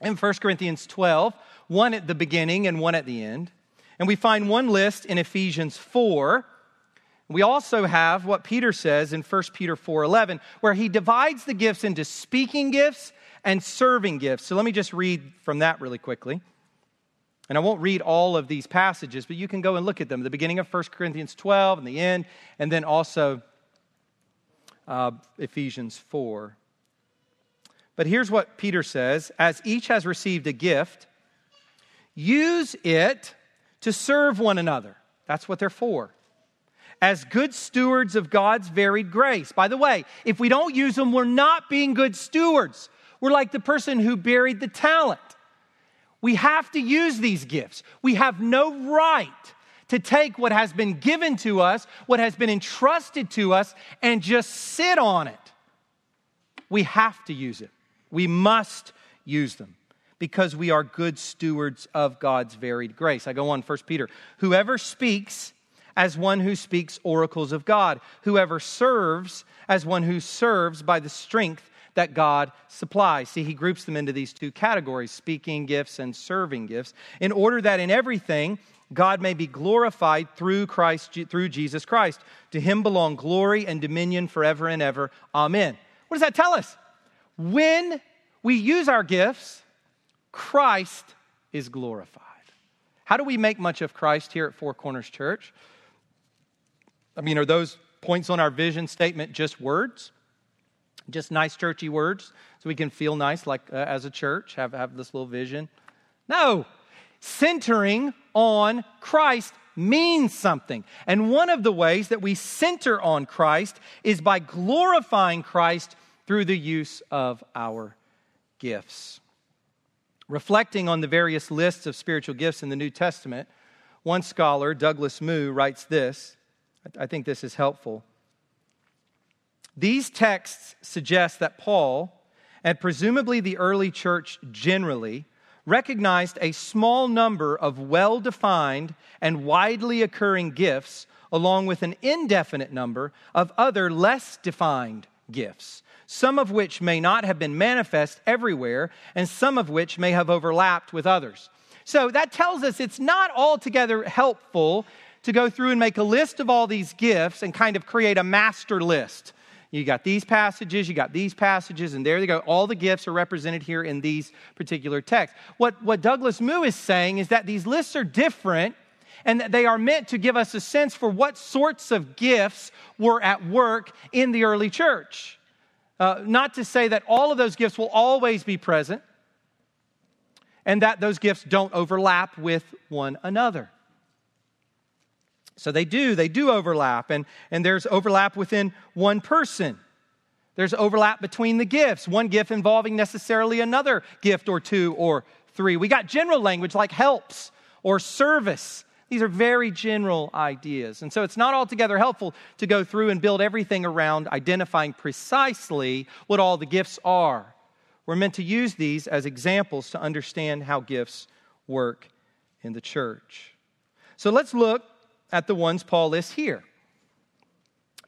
in 1 Corinthians 12, one at the beginning and one at the end. And we find one list in Ephesians 4 we also have what Peter says in 1 Peter 4:11 where he divides the gifts into speaking gifts and serving gifts. So let me just read from that really quickly. And I won't read all of these passages, but you can go and look at them. The beginning of 1 Corinthians 12 and the end, and then also uh, Ephesians 4. But here's what Peter says As each has received a gift, use it to serve one another. That's what they're for as good stewards of God's varied grace. By the way, if we don't use them, we're not being good stewards. We're like the person who buried the talent. We have to use these gifts. We have no right to take what has been given to us, what has been entrusted to us, and just sit on it. We have to use it. We must use them because we are good stewards of God's varied grace. I go on, 1 Peter. Whoever speaks as one who speaks oracles of God, whoever serves as one who serves by the strength that God supplies. See, he groups them into these two categories speaking gifts and serving gifts, in order that in everything God may be glorified through Christ through Jesus Christ. To him belong glory and dominion forever and ever. Amen. What does that tell us? When we use our gifts, Christ is glorified. How do we make much of Christ here at Four Corners Church? I mean, are those points on our vision statement just words? Just nice churchy words so we can feel nice like uh, as a church, have, have this little vision? No. Centering on Christ means something. And one of the ways that we center on Christ is by glorifying Christ through the use of our gifts. Reflecting on the various lists of spiritual gifts in the New Testament, one scholar, Douglas Moo, writes this I think this is helpful. These texts suggest that Paul, and presumably the early church generally, recognized a small number of well defined and widely occurring gifts, along with an indefinite number of other less defined gifts, some of which may not have been manifest everywhere, and some of which may have overlapped with others. So that tells us it's not altogether helpful to go through and make a list of all these gifts and kind of create a master list. You got these passages, you got these passages, and there they go. All the gifts are represented here in these particular texts. What, what Douglas Moo is saying is that these lists are different and that they are meant to give us a sense for what sorts of gifts were at work in the early church. Uh, not to say that all of those gifts will always be present and that those gifts don't overlap with one another. So they do, they do overlap, and, and there's overlap within one person. There's overlap between the gifts, one gift involving necessarily another gift or two or three. We got general language like helps or service. These are very general ideas. And so it's not altogether helpful to go through and build everything around identifying precisely what all the gifts are. We're meant to use these as examples to understand how gifts work in the church. So let's look at the ones Paul lists here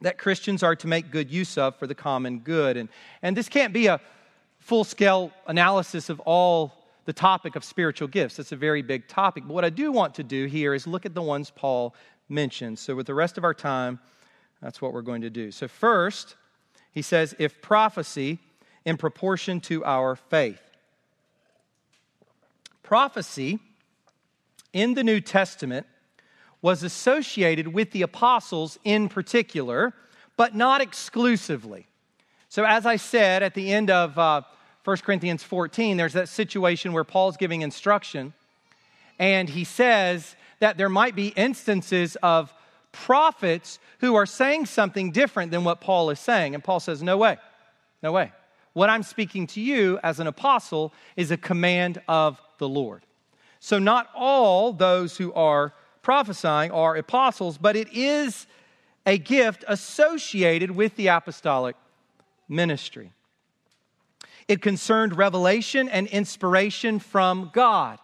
that Christians are to make good use of for the common good. And, and this can't be a full scale analysis of all the topic of spiritual gifts. It's a very big topic. But what I do want to do here is look at the ones Paul mentions. So, with the rest of our time, that's what we're going to do. So, first, he says, if prophecy in proportion to our faith. Prophecy in the New Testament was associated with the apostles in particular, but not exclusively. So, as I said at the end of uh, 1 Corinthians 14, there's that situation where Paul's giving instruction, and he says that there might be instances of prophets who are saying something different than what Paul is saying. And Paul says, No way, no way. What I'm speaking to you as an apostle is a command of the Lord. So, not all those who are prophesying are apostles, but it is a gift associated with the apostolic ministry. It concerned revelation and inspiration from God.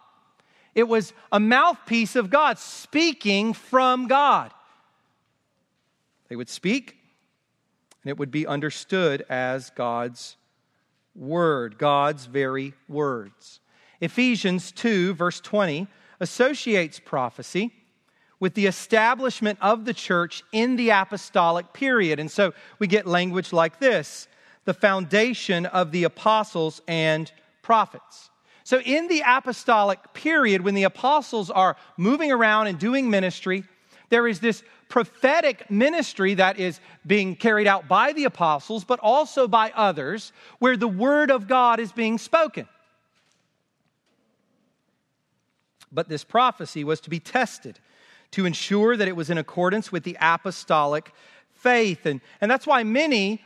It was a mouthpiece of God, speaking from God. They would speak, and it would be understood as God's word, God's very words. Ephesians 2, verse 20, associates prophecy with the establishment of the church in the apostolic period. And so we get language like this the foundation of the apostles and prophets. So, in the apostolic period, when the apostles are moving around and doing ministry, there is this prophetic ministry that is being carried out by the apostles, but also by others, where the word of God is being spoken. But this prophecy was to be tested to ensure that it was in accordance with the apostolic faith. And, and that's why many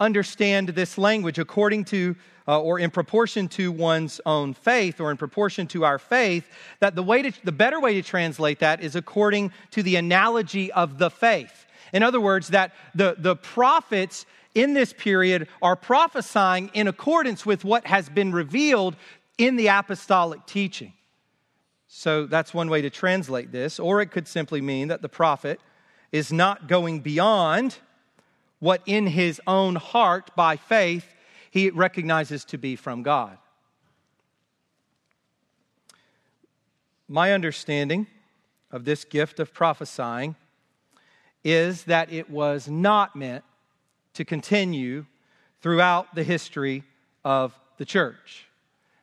understand this language according to uh, or in proportion to one's own faith or in proportion to our faith, that the, way to, the better way to translate that is according to the analogy of the faith. In other words, that the, the prophets in this period are prophesying in accordance with what has been revealed in the apostolic teaching. So that's one way to translate this, or it could simply mean that the prophet is not going beyond what in his own heart by faith he recognizes to be from God. My understanding of this gift of prophesying is that it was not meant to continue throughout the history of the church.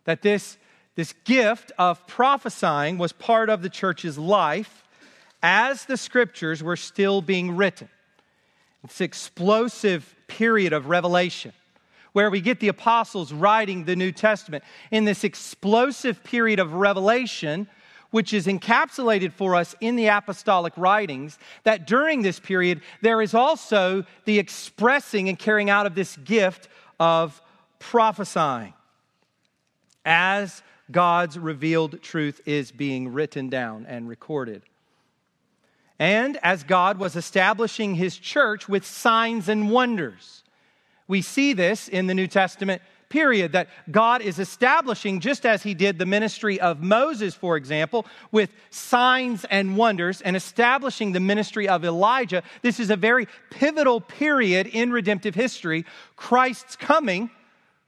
That this, this gift of prophesying was part of the church's life as the scriptures were still being written. It's explosive period of revelation where we get the apostles writing the New Testament in this explosive period of revelation, which is encapsulated for us in the apostolic writings, that during this period, there is also the expressing and carrying out of this gift of prophesying as God's revealed truth is being written down and recorded. And as God was establishing his church with signs and wonders. We see this in the New Testament period that God is establishing, just as He did the ministry of Moses, for example, with signs and wonders, and establishing the ministry of Elijah. This is a very pivotal period in redemptive history. Christ's coming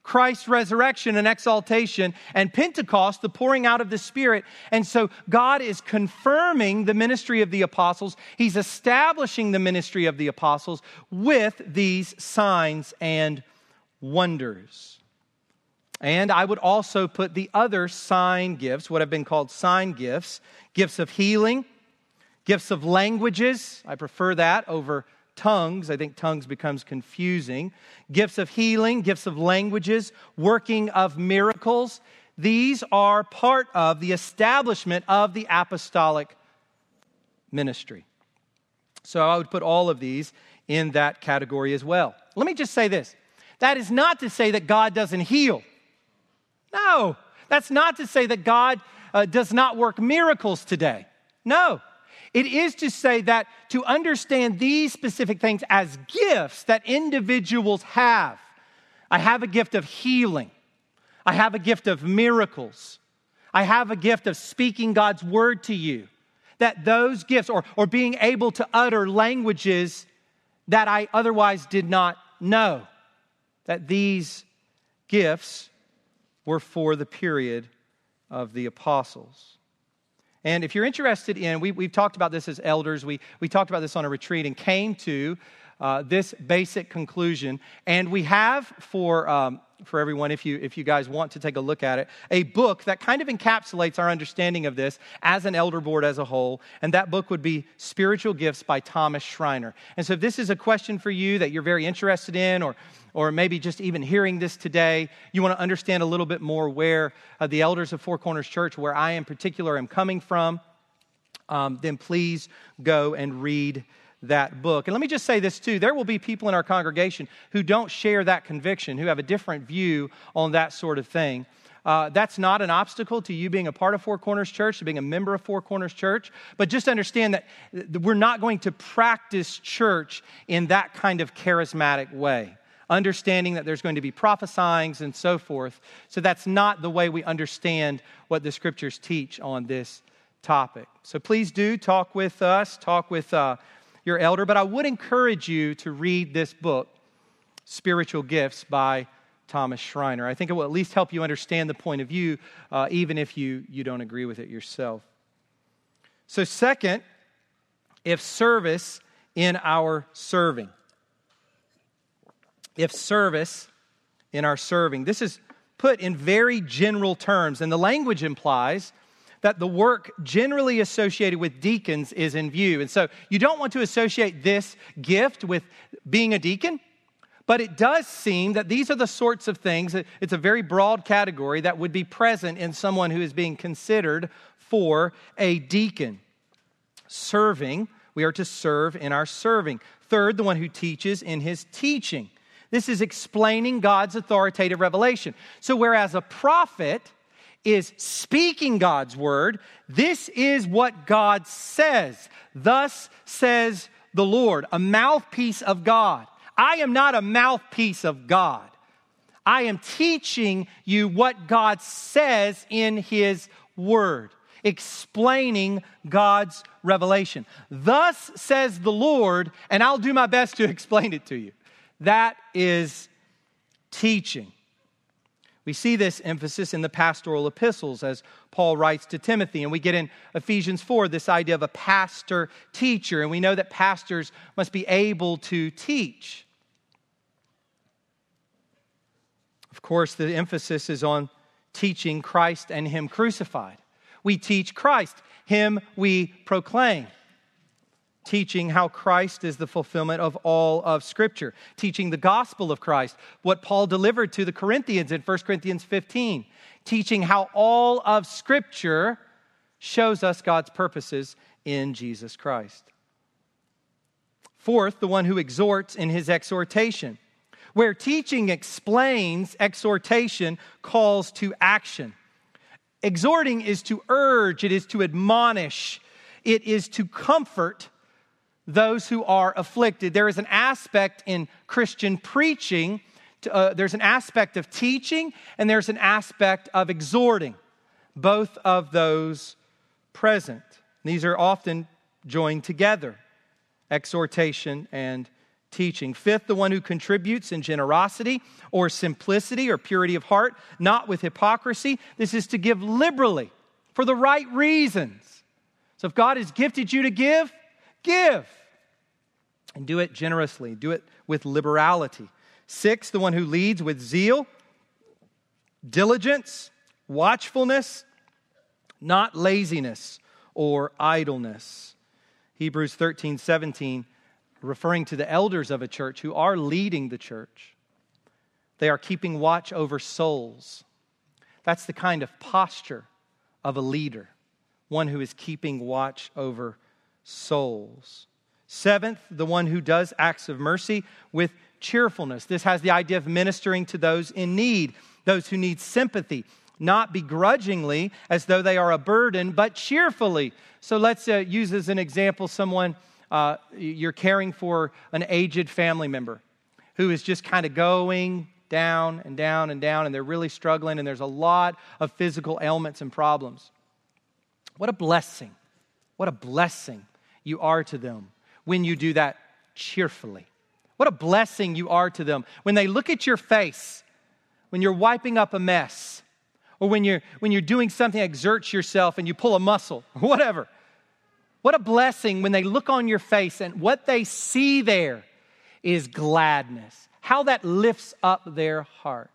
Christ's resurrection and exaltation, and Pentecost, the pouring out of the Spirit. And so God is confirming the ministry of the apostles. He's establishing the ministry of the apostles with these signs and wonders. And I would also put the other sign gifts, what have been called sign gifts, gifts of healing, gifts of languages. I prefer that over tongues. I think tongues becomes confusing. Gifts of healing, gifts of languages, working of miracles. These are part of the establishment of the apostolic ministry. So I would put all of these in that category as well. Let me just say this that is not to say that God doesn't heal. No, that's not to say that God uh, does not work miracles today. No, it is to say that to understand these specific things as gifts that individuals have. I have a gift of healing. I have a gift of miracles. I have a gift of speaking God's word to you. That those gifts, or, or being able to utter languages that I otherwise did not know, that these gifts were for the period of the apostles. And if you're interested in, we, we've talked about this as elders, we, we talked about this on a retreat and came to uh, this basic conclusion. And we have for, um, for everyone, if you, if you guys want to take a look at it, a book that kind of encapsulates our understanding of this as an elder board as a whole. And that book would be Spiritual Gifts by Thomas Schreiner. And so if this is a question for you that you're very interested in, or or maybe just even hearing this today, you want to understand a little bit more where uh, the elders of Four Corners Church, where I in particular am coming from, um, then please go and read that book. And let me just say this too there will be people in our congregation who don't share that conviction, who have a different view on that sort of thing. Uh, that's not an obstacle to you being a part of Four Corners Church, to being a member of Four Corners Church. But just understand that we're not going to practice church in that kind of charismatic way understanding that there's going to be prophesyings and so forth. So that's not the way we understand what the scriptures teach on this topic. So please do talk with us, talk with uh, your elder. But I would encourage you to read this book, Spiritual Gifts by Thomas Schreiner. I think it will at least help you understand the point of view, uh, even if you, you don't agree with it yourself. So, second, if service in our serving. If service in our serving. This is put in very general terms, and the language implies that the work generally associated with deacons is in view. And so you don't want to associate this gift with being a deacon, but it does seem that these are the sorts of things, it's a very broad category that would be present in someone who is being considered for a deacon. Serving, we are to serve in our serving. Third, the one who teaches in his teaching. This is explaining God's authoritative revelation. So, whereas a prophet, is speaking God's word. This is what God says. Thus says the Lord, a mouthpiece of God. I am not a mouthpiece of God. I am teaching you what God says in His Word, explaining God's revelation. Thus says the Lord, and I'll do my best to explain it to you. That is teaching. We see this emphasis in the pastoral epistles as Paul writes to Timothy. And we get in Ephesians 4 this idea of a pastor teacher. And we know that pastors must be able to teach. Of course, the emphasis is on teaching Christ and Him crucified. We teach Christ, Him we proclaim teaching how Christ is the fulfillment of all of Scripture, teaching the gospel of Christ, what Paul delivered to the Corinthians in 1 Corinthians 15, teaching how all of Scripture shows us God's purposes in Jesus Christ. Fourth, the one who exhorts in his exhortation. Where teaching explains, exhortation calls to action. Exhorting is to urge, it is to admonish, it is to comfort those who are afflicted. There is an aspect in Christian preaching, to, uh, there's an aspect of teaching, and there's an aspect of exhorting. Both of those present. These are often joined together exhortation and teaching. Fifth, the one who contributes in generosity or simplicity or purity of heart, not with hypocrisy. This is to give liberally for the right reasons. So if God has gifted you to give, give. And do it generously, do it with liberality. Six, the one who leads with zeal, diligence, watchfulness, not laziness or idleness. Hebrews 13, 17, referring to the elders of a church who are leading the church. They are keeping watch over souls. That's the kind of posture of a leader, one who is keeping watch over souls. Seventh, the one who does acts of mercy with cheerfulness. This has the idea of ministering to those in need, those who need sympathy, not begrudgingly as though they are a burden, but cheerfully. So let's uh, use as an example someone uh, you're caring for an aged family member who is just kind of going down and down and down, and they're really struggling, and there's a lot of physical ailments and problems. What a blessing! What a blessing you are to them when you do that cheerfully. What a blessing you are to them when they look at your face, when you're wiping up a mess, or when you're, when you're doing something, exerts yourself and you pull a muscle, whatever. What a blessing when they look on your face and what they see there is gladness. How that lifts up their heart.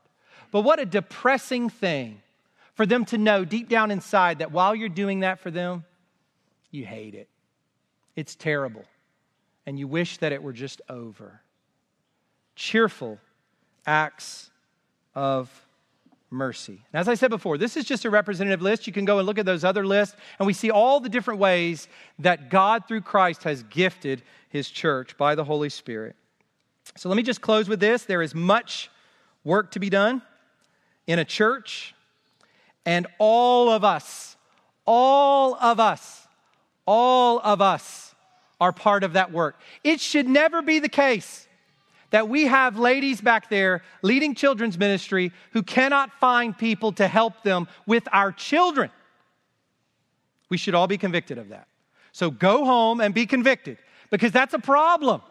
But what a depressing thing for them to know deep down inside that while you're doing that for them, you hate it. It's terrible and you wish that it were just over. Cheerful acts of mercy. And as I said before, this is just a representative list. You can go and look at those other lists, and we see all the different ways that God, through Christ, has gifted his church by the Holy Spirit. So let me just close with this. There is much work to be done in a church, And all of us, all of us, all of us are part of that work. It should never be the case that we have ladies back there leading children's ministry who cannot find people to help them with our children. We should all be convicted of that. So go home and be convicted because that's a problem.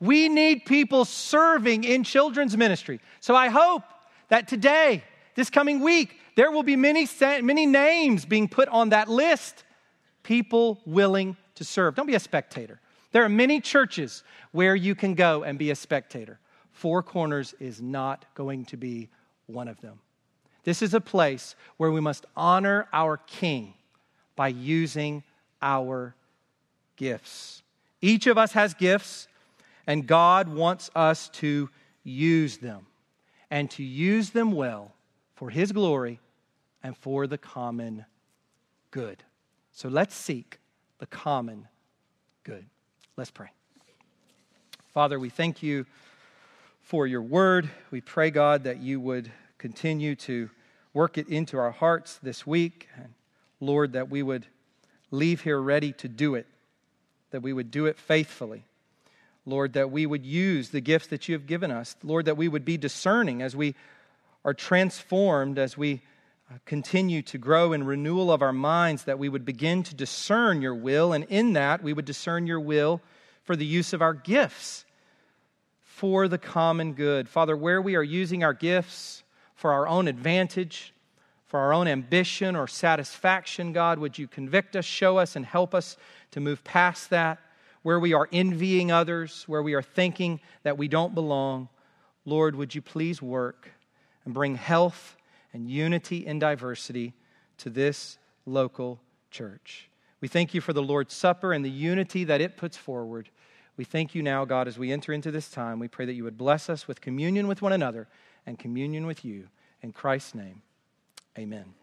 We need people serving in children's ministry. So I hope that today, this coming week, there will be many, many names being put on that list. People willing to serve. Don't be a spectator. There are many churches where you can go and be a spectator. Four Corners is not going to be one of them. This is a place where we must honor our King by using our gifts. Each of us has gifts, and God wants us to use them and to use them well for His glory and for the common good. So let's seek the common good. Let's pray. Father, we thank you for your word. We pray, God, that you would continue to work it into our hearts this week. And Lord, that we would leave here ready to do it that we would do it faithfully. Lord, that we would use the gifts that you have given us. Lord, that we would be discerning as we are transformed, as we Uh, continue to grow in renewal of our minds, that we would begin to discern your will, and in that we would discern your will for the use of our gifts for the common good. Father, where we are using our gifts for our own advantage, for our own ambition or satisfaction, God, would you convict us, show us, and help us to move past that? Where we are envying others, where we are thinking that we don't belong, Lord, would you please work and bring health and unity and diversity to this local church? We thank you for the Lord's Supper and the unity that it puts forward. We thank you now, God, as we enter into this time. We pray that you would bless us with communion with one another and communion with you. In Christ's name. Amen.